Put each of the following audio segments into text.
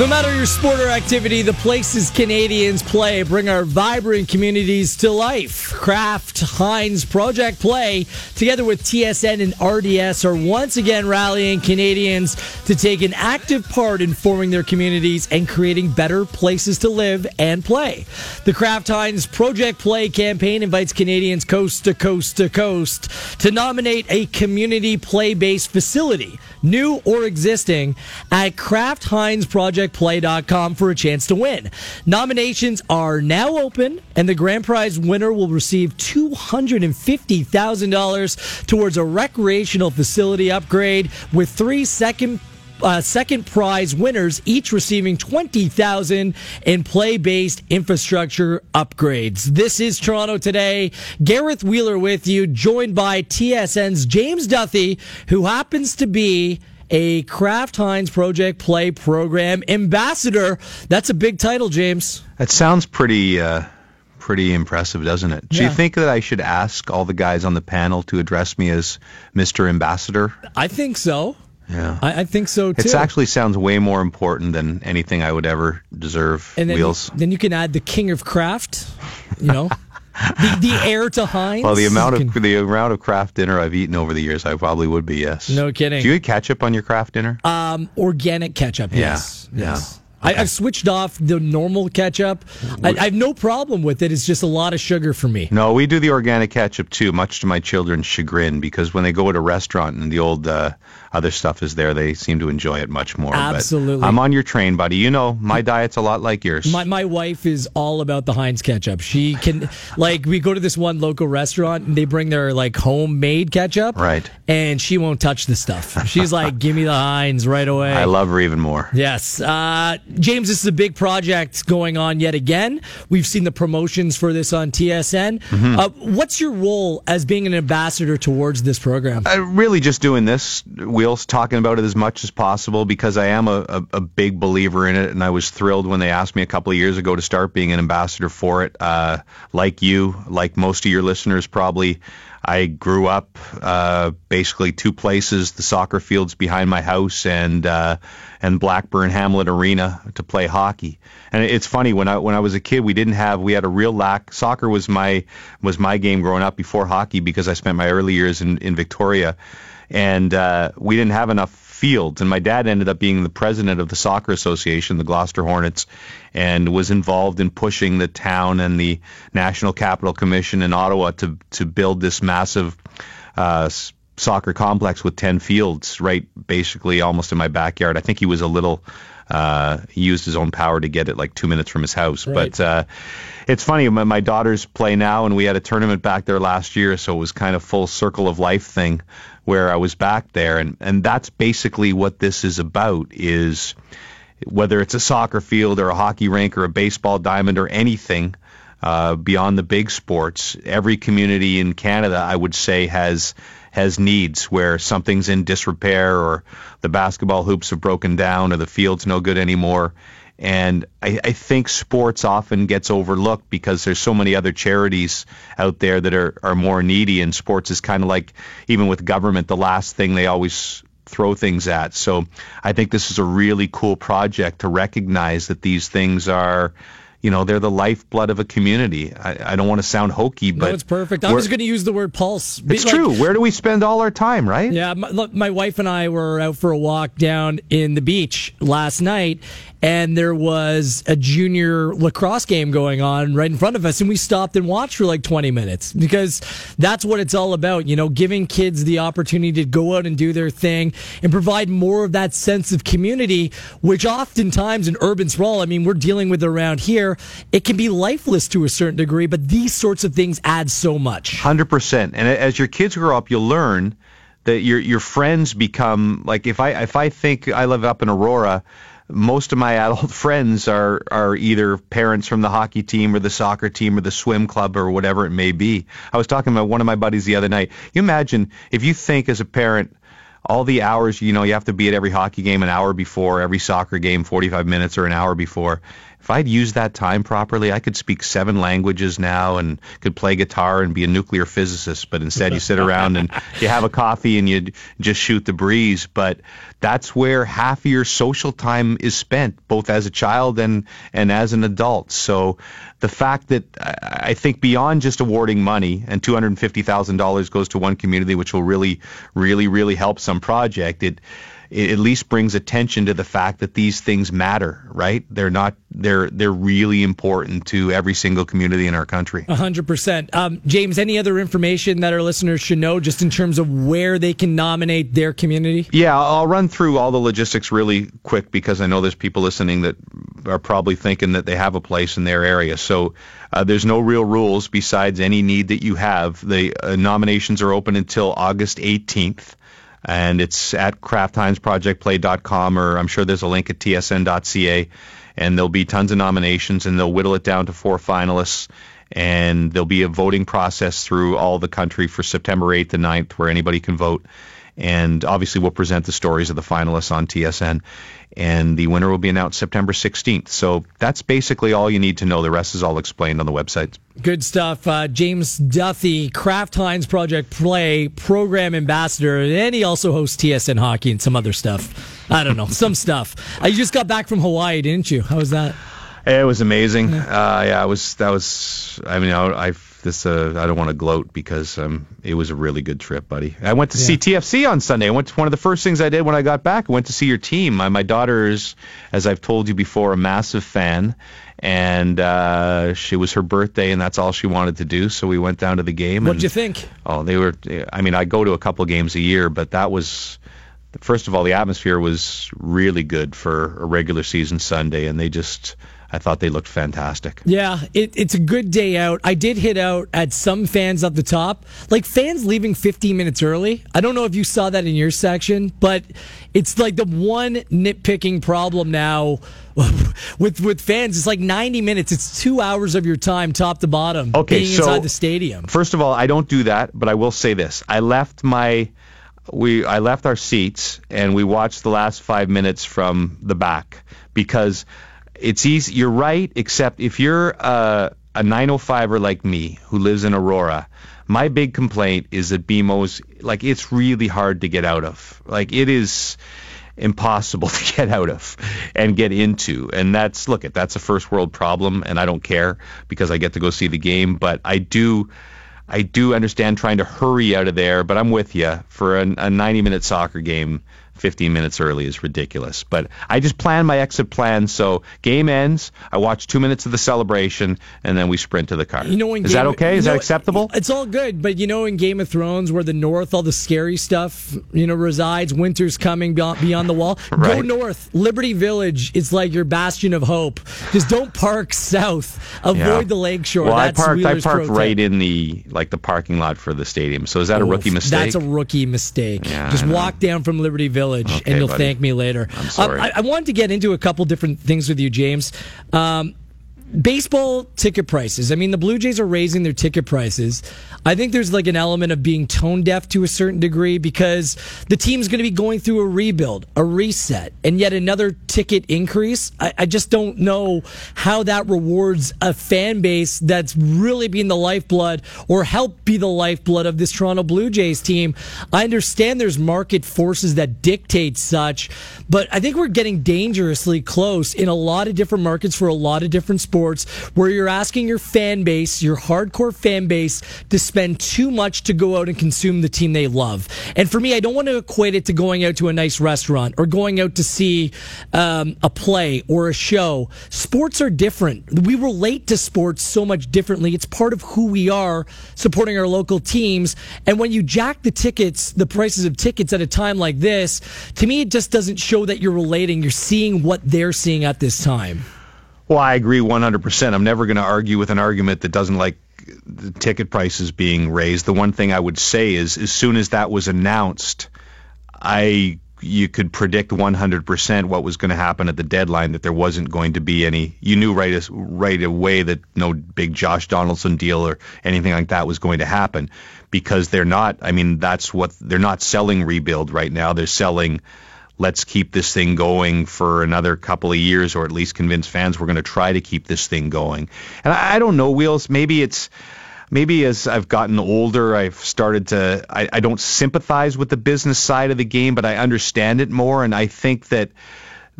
No matter your sport or activity, the places Canadians play bring our vibrant communities to life. Kraft Heinz Project Play, together with TSN and RDS, are once again rallying Canadians to take an active part in forming their communities and creating better places to live and play. The Kraft Heinz Project Play campaign invites Canadians coast to coast to coast to nominate a community play based facility, new or existing, at Kraft Heinz Project play.com for a chance to win. Nominations are now open, and the grand prize winner will receive $250,000 towards a recreational facility upgrade with three second uh, second prize winners, each receiving twenty thousand in play-based infrastructure upgrades. This is Toronto today. Gareth Wheeler with you, joined by TSN's James Duthie, who happens to be a Kraft Heinz Project Play Program ambassador. That's a big title, James. That sounds pretty. Uh pretty impressive, doesn't it? Do Yeah. you think that I should ask all the guys on the panel to address me as Mr. Ambassador? I think so. Yeah. I, I think so too. It actually sounds way more important than anything I would ever deserve. and then, Wheels. then you can add the King of Kraft. You know, the, the heir to Heinz. Well, the amount of the amount of Kraft Dinner I've eaten over the years, I probably would be yes. No kidding. Do you eat ketchup on your Kraft Dinner? um, organic ketchup. Yeah, Yes. yeah. Yes. I, I've switched off the normal ketchup. I, I have no problem with it. It's just a lot of sugar for me. No, we do the organic ketchup too, much to my children's chagrin, because when they go to a restaurant and the old uh, other stuff is there, they seem to enjoy it much more. But Absolutely. I'm on your train, buddy. You know, my diet's a lot like yours. My, my wife is all about the Heinz ketchup. She can, like, we go to this one local restaurant and they bring their, like, homemade ketchup. Right. And she won't touch the stuff. She's like, give me the Heinz right away. I love her even more. Yes. Uh, James, this is a big project going on yet again. We've seen the promotions for this on TSN. Mm-hmm. Uh, what's your role as being an ambassador towards this program? I really just doing this, Wheels, talking about it as much as possible because I am a, a, a big believer in it, and I was thrilled when they asked me a couple of years ago to start being an ambassador for it. Uh, like you, like most of your listeners probably, I grew up uh, basically two places: the soccer fields behind my house and uh, and Blackburn Hamlet Arena to play hockey. And it's funny when I when I was a kid, we didn't have we had a real lack. Soccer was my was my game growing up before hockey because I spent my early years in in Victoria, and uh, we didn't have enough fields. And my dad ended up being the president of the soccer association, the Gloucester Hornets, and was involved in pushing the town and the National Capital Commission in Ottawa to to build this massive. Uh, soccer complex with 10 fields right basically almost in my backyard. I think he was a little uh, he used his own power to get it like two minutes from his house. Right. but uh, it's funny my, my daughters play now and we had a tournament back there last year so it was kind of full circle of life thing where i was back there. And, and that's basically what this is about is whether it's a soccer field or a hockey rink or a baseball diamond or anything uh, beyond the big sports, every community in Canada, I would say, has has needs where something's in disrepair or the basketball hoops have broken down or the field's no good anymore. And I, I think sports often gets overlooked because there's so many other charities out there that are, are more needy, and sports is kind of like, even with government, the last thing they always throw things at. So I think this is a really cool project to recognize that these things are, you know, they're the lifeblood of a community. I, I don't want to sound hokey, but no, it's perfect. I was going to use the word pulse. It's Like, true. Where do we spend all our time, right? Yeah, my, look, my wife and I were out for a walk down in the beach last night, and there was a junior lacrosse game going on right in front of us, and we stopped and watched for like 20 minutes because that's what it's all about, you know, giving kids the opportunity to go out and do their thing and provide more of that sense of community, which oftentimes in urban sprawl, I mean, we're dealing with around here, it can be lifeless to a certain degree, but these sorts of things add so much. Hundred percent. And as your kids grow up, you'll learn that your your friends become like if I if I think I live up in Aurora, most of my adult friends are are either parents from the hockey team or the soccer team or the swim club or whatever it may be. I was talking about one of my buddies the other night. You imagine if you think as a parent all the hours you know you have to be at every hockey game an hour before every soccer game 45 minutes or an hour before if I'd used that time properly, I could speak seven languages now and could play guitar and be a nuclear physicist. But instead, you sit around and you have a coffee and you just shoot the breeze. But that's where half of your social time is spent, both as a child and and as an adult. So the fact that I think beyond just awarding money and $250,000 goes to one community, which will really, really, really help some project, it it at least brings attention to the fact that these things matter, right? They're not they're they're really important to every single community in our country. hundred um, percent. James, any other information that our listeners should know, just in terms of where they can nominate their community? Yeah, I'll run through all the logistics really quick because I know there's people listening that are probably thinking that they have a place in their area. So. Uh, there's no real rules besides any need that you have. The uh, nominations are open until August 18th and it's at kraftheinzprojectplay.com or I'm sure there's a link at tsn.ca and there'll be tons of nominations and they'll whittle it down to four finalists. And there'll be a voting process through all the country for September 8th and 9th where anybody can vote and obviously we'll present the stories of the finalists on TSN and the winner will be announced September 16th. So that's basically all you need to know. The rest is all explained on the website. Good stuff. Uh, James Duthie, Kraft Heinz Project Play Program Ambassador, and he also hosts TSN Hockey and some other stuff. I don't know, some stuff. Uh, you just got back from Hawaii, didn't you? How was that? It was amazing. Uh, yeah, it was. That was. I mean, I, I've this uh, I don't want to gloat because um, it was a really good trip, buddy. I went to yeah. see TFC on Sunday. I went to one of the first things I did when I got back. I went to see your team. My, my daughter is, as I've told you before, a massive fan, and uh, she was her birthday, and that's all she wanted to do. So we went down to the game. What did you think? Oh, they were. I mean, I go to a couple games a year, but that was. First of all, the atmosphere was really good for a regular season Sunday, and they just I thought they looked fantastic. Yeah, it, it's a good day out. I did hit out at some fans up the top, like fans leaving 15 minutes early. I don't know if you saw that in your section, but it's like the one nitpicking problem now with with fans. It's like 90 minutes. It's two hours of your time, top to bottom, okay, being so, inside the stadium. First of all, I don't do that, but I will say this: I left my we I left our seats and we watched the last five minutes from the back because it's easy. You're right, except if you're uh, a, a 905er like me who lives in Aurora, my big complaint is that BMO's like it's really hard to get out of. Like it is impossible to get out of and get into. And that's look at that's a first world problem and I don't care because I get to go see the game, but I do I do understand trying to hurry out of there, but I'm with you for a, a 90 minute soccer game 15 minutes early is ridiculous. But I just plan my exit plan so game ends, I watch two minutes of the celebration, and then we sprint to the car. You know, is Game that okay? Is know, that acceptable? It's all good, but you know, in Game of Thrones, where the North, all the scary stuff, you know, resides. Winter's coming beyond, the wall. right. Go north. Liberty Village is like your bastion of hope. Just don't park south. Avoid yeah. the lakeshore. Well, that's I parked. Wheeler's I parked right in the like the parking lot for the stadium. So is that a rookie mistake? That's a rookie mistake. Yeah, Just walk down from Liberty Village Okay, and you'll buddy. thank me later. I'm sorry. Uh, I, I, wanted to get into a couple different things with you, James. Um, baseball ticket prices. I mean, the Blue Jays are raising their ticket prices. I think there's like an element of being tone deaf to a certain degree because the team's going to be going through a rebuild, a reset, and yet another ticket increase. I, I just don't know how that rewards a fan base that's really been the lifeblood or help be the lifeblood of this Toronto Blue Jays team. I understand there's market forces that dictate such, but I think we're getting dangerously close in a lot of different markets for a lot of different sports sports where you're asking your fan base, your hardcore fan base, to spend too much to go out and consume the team they love. And for me, I don't want to equate it to going out to a nice restaurant or going out to see um, a play or a show. Sports are different. We relate to sports so much differently. It's part of who we are, supporting our local teams. And when you jack the tickets, the prices of tickets at a time like this, to me, it just doesn't show that you're relating. You're seeing what they're seeing at this time. Well, I agree 100%. I'm never going to argue with an argument that doesn't like the ticket prices being raised. The one thing I would say is as soon as that was announced, I you could predict 100% what was going to happen at the deadline that there wasn't going to be any you knew right right away that no big Josh Donaldson deal or anything like that was going to happen because they're not I mean that's what they're not selling rebuild right now they're selling let's keep this thing going for another couple of years, or at least convince fans we're going to try to keep this thing going. And I, I don't know, Wheels. Maybe it's maybe as I've gotten older, I've started to. I, I don't sympathize with the business side of the game, but I understand it more, and I think that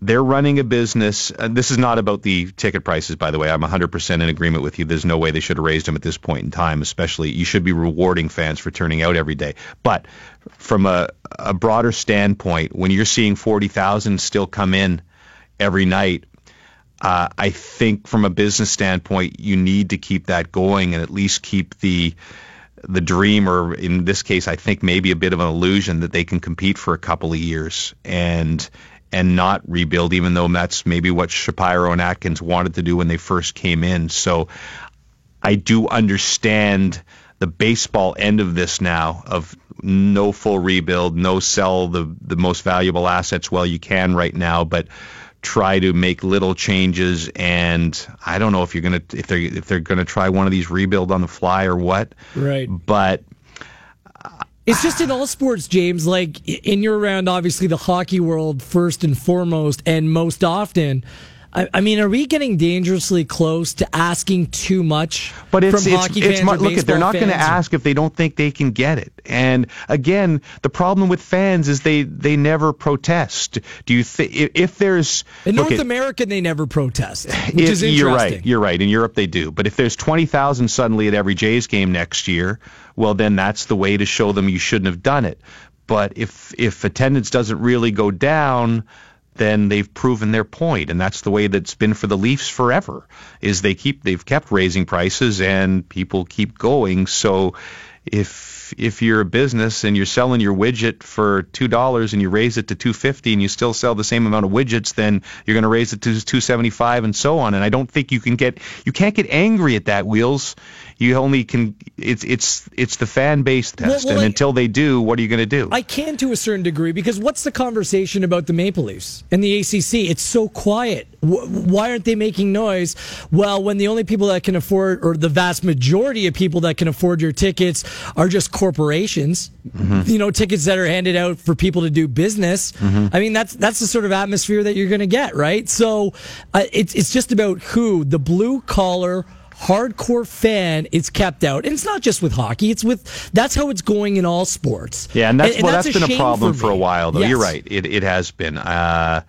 they're running a business. Uh, this is not about the ticket prices, by the way. I'm 100% in agreement with you. There's no way they should have raised them at this point in time, especially you should be rewarding fans for turning out every day. But from a, a broader standpoint, when you're seeing 40,000 still come in every night, uh, I think from a business standpoint, you need to keep that going and at least keep the the dream, or in this case, I think maybe a bit of an illusion that they can compete for a couple of years. And and not rebuild, even though that's maybe what Shapiro and Atkins wanted to do when they first came in. So I do understand the baseball end of this now of no full rebuild, no sell the, the most valuable assets while you can right now, but try to make little changes and I don't know if you're gonna if they if they're gonna try one of these rebuild on the fly or what. Right. But it's just in all sports, James. Like in your around, obviously the hockey world first and foremost, and most often. I, I mean, are we getting dangerously close to asking too much but it's, from it's, hockey it's, fans? look, they're not going to ask if they don't think they can get it. And again, the problem with fans is they they never protest. Do you think if there's in North at, America they never protest, which if, is interesting. You're right. You're right. In Europe they do. But if there's twenty thousand suddenly at every Jays game next year, well then that's the way to show them you shouldn't have done it. But if if attendance doesn't really go down then they've proven their point, and that's the way that's been for the Leafs forever. Is they keep they've kept raising prices, and people keep going. So if if you're a business and you're selling your widget for two dollars and you raise it to two fifty and you still sell the same amount of widgets, then you're going to raise it to two seventy five and so on. And I don't think you can get you can't get angry at that wheels. You only can it's it's it's the fan base test. well, well, and I, until they do what are you going to do? I can to a certain degree because what's the conversation about the maple leafs and the acc it's so quiet. Why aren't they making noise? Well when the only people that can afford or the vast majority of people that can afford your tickets are just corporations mm-hmm. you know tickets that are handed out for people to do business mm-hmm. i mean that's that's the sort of atmosphere that you're going to get right so uh, it's it's just about who the blue collar hardcore fan is kept out. And it's not just with hockey, it's with that's how it's going in all sports. Yeah, and that's and, well, and that's, that's been a problem for, for, a while though. Yes. You're right. It it has been. Uh,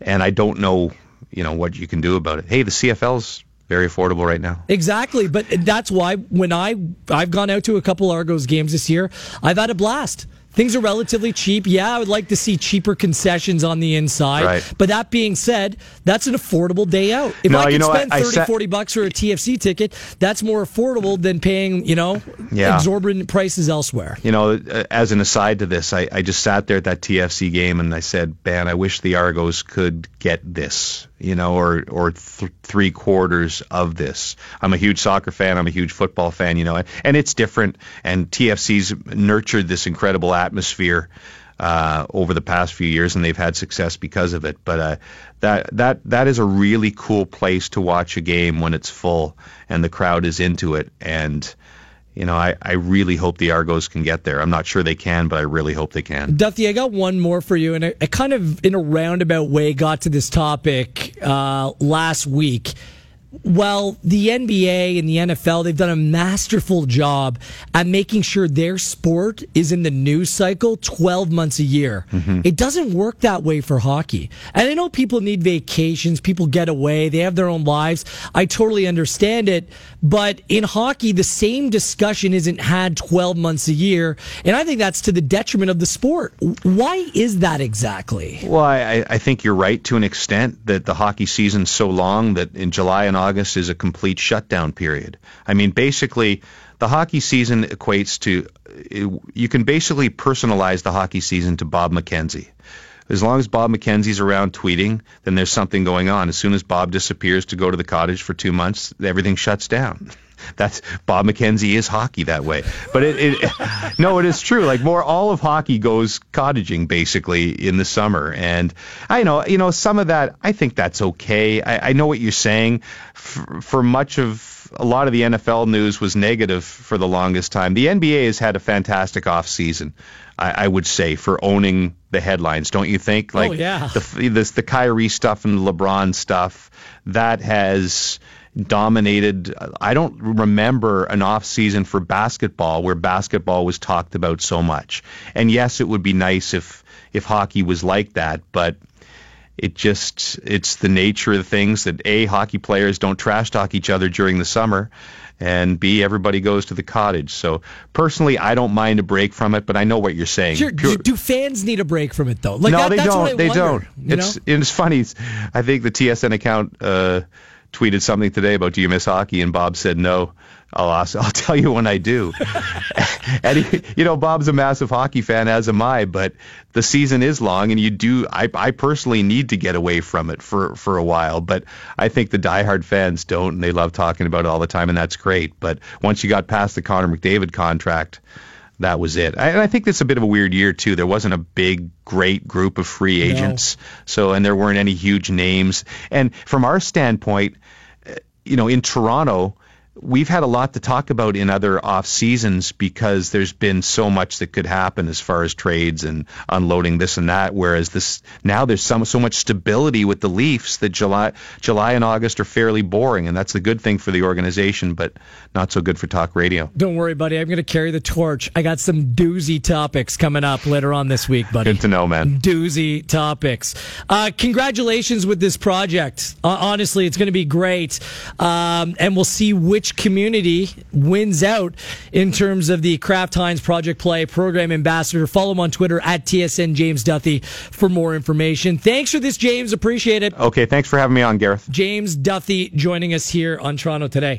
and I don't know, you know, what you can do about it. Hey, the CFL's very affordable right now. Exactly, but that's why when I I've gone out to a couple Argos games this year, I've had a blast. Things are relatively cheap. Yeah, I would like to see cheaper concessions on the inside. Right. But that being said, that's an affordable day out. If no, I can you know, spend I, 30, 40 bucks for a TFC ticket, that's more affordable than paying, you know, yeah. exorbitant prices elsewhere. You know, uh, as an aside to this, I, I just sat there at that TFC game and I said, man, I wish the Argos could get this you know, or or th- three quarters of this. I'm a huge soccer fan. I'm a huge football fan, you know, and it's different. And TFC's nurtured this incredible atmosphere uh, over the past few years, and they've had success because of it. But uh, that that that is a really cool place to watch a game when it's full and the crowd is into it. And you know, I, I really hope the Argos can get there. I'm not sure they can, but I really hope they can. Duffy, I got one more for you, and I, I kind of, in a roundabout way, got to this topic uh, last week well, the NBA and the NFL, they've done a masterful job at making sure their sport is in the news cycle 12 months a year. Mm-hmm. It doesn't work that way for hockey. And I know people need vacations, people get away, they have their own lives. I totally understand it. But in hockey, the same discussion isn't had 12 months a year. And I think that's to the detriment of the sport. Why is that exactly? Well, I, I think you're right to an extent that the hockey season's so long that in July and August is a complete shutdown period. I mean, basically, the hockey season equates to you can basically personalize the hockey season to Bob McKenzie. As long as Bob McKenzie's around tweeting, then there's something going on. As soon as Bob disappears to go to the cottage for two months, everything shuts down. that's Bob McKenzie is hockey that way. But it, it no, it is true. Like more, all of hockey goes cottaging basically in the summer, and I know you know some of that. I think that's okay. I, I know what you're saying. For, for much of a lot of the NFL news was negative for the longest time. The NBA has had a fantastic off season. I, I would say for owning the headlines, don't you think? Oh, like oh, yeah. the this the Kyrie stuff and the LeBron stuff that has dominated. I don't remember an off season for basketball where basketball was talked about so much. And yes, it would be nice if if hockey was like that, but it just it's the nature of things that a hockey players don't trash talk each other during the summer and b everybody goes to the cottage so personally i don't mind a break from it but i know what you're saying sure. Pure, do fans need a break from it though like no that, they don't they wonder, don't it's know? it's funny i think the tsn account uh, tweeted something today about do you miss hockey and bob said no I'll ask, I'll tell you when I do. and he, you know, Bob's a massive hockey fan, as am I. But the season is long, and you do. I, I personally need to get away from it for for a while. But I think the diehard fans don't, and they love talking about it all the time, and that's great. But once you got past the Connor McDavid contract, that was it. I, I think it's a bit of a weird year too. There wasn't a big, great group of free agents, no. so and there weren't any huge names. And from our standpoint, eh, you know, in Toronto we've had a lot to talk about in other off seasons because there's been so much that could happen as far as trades and unloading this and that. Whereas this now there's some so much stability with the Leafs that July July and August are fairly boring, and that's a good thing for the organization, but not so good for talk radio. Don't worry, buddy. I'm going to carry the torch. I got some doozy topics coming up later on this week, buddy. Good to know, man. Doozy topics. Uh, congratulations with this project. Uh, honestly, it's going to be great, um, and we'll see which which community wins out in terms of the Kraft Heinz Project Play Program Ambassador. Follow him on Twitter at TSN James Duthie for more information. Thanks for this, James. Appreciate it. Okay, thanks for having me on, Gareth. James Duthie joining us here on Toronto today.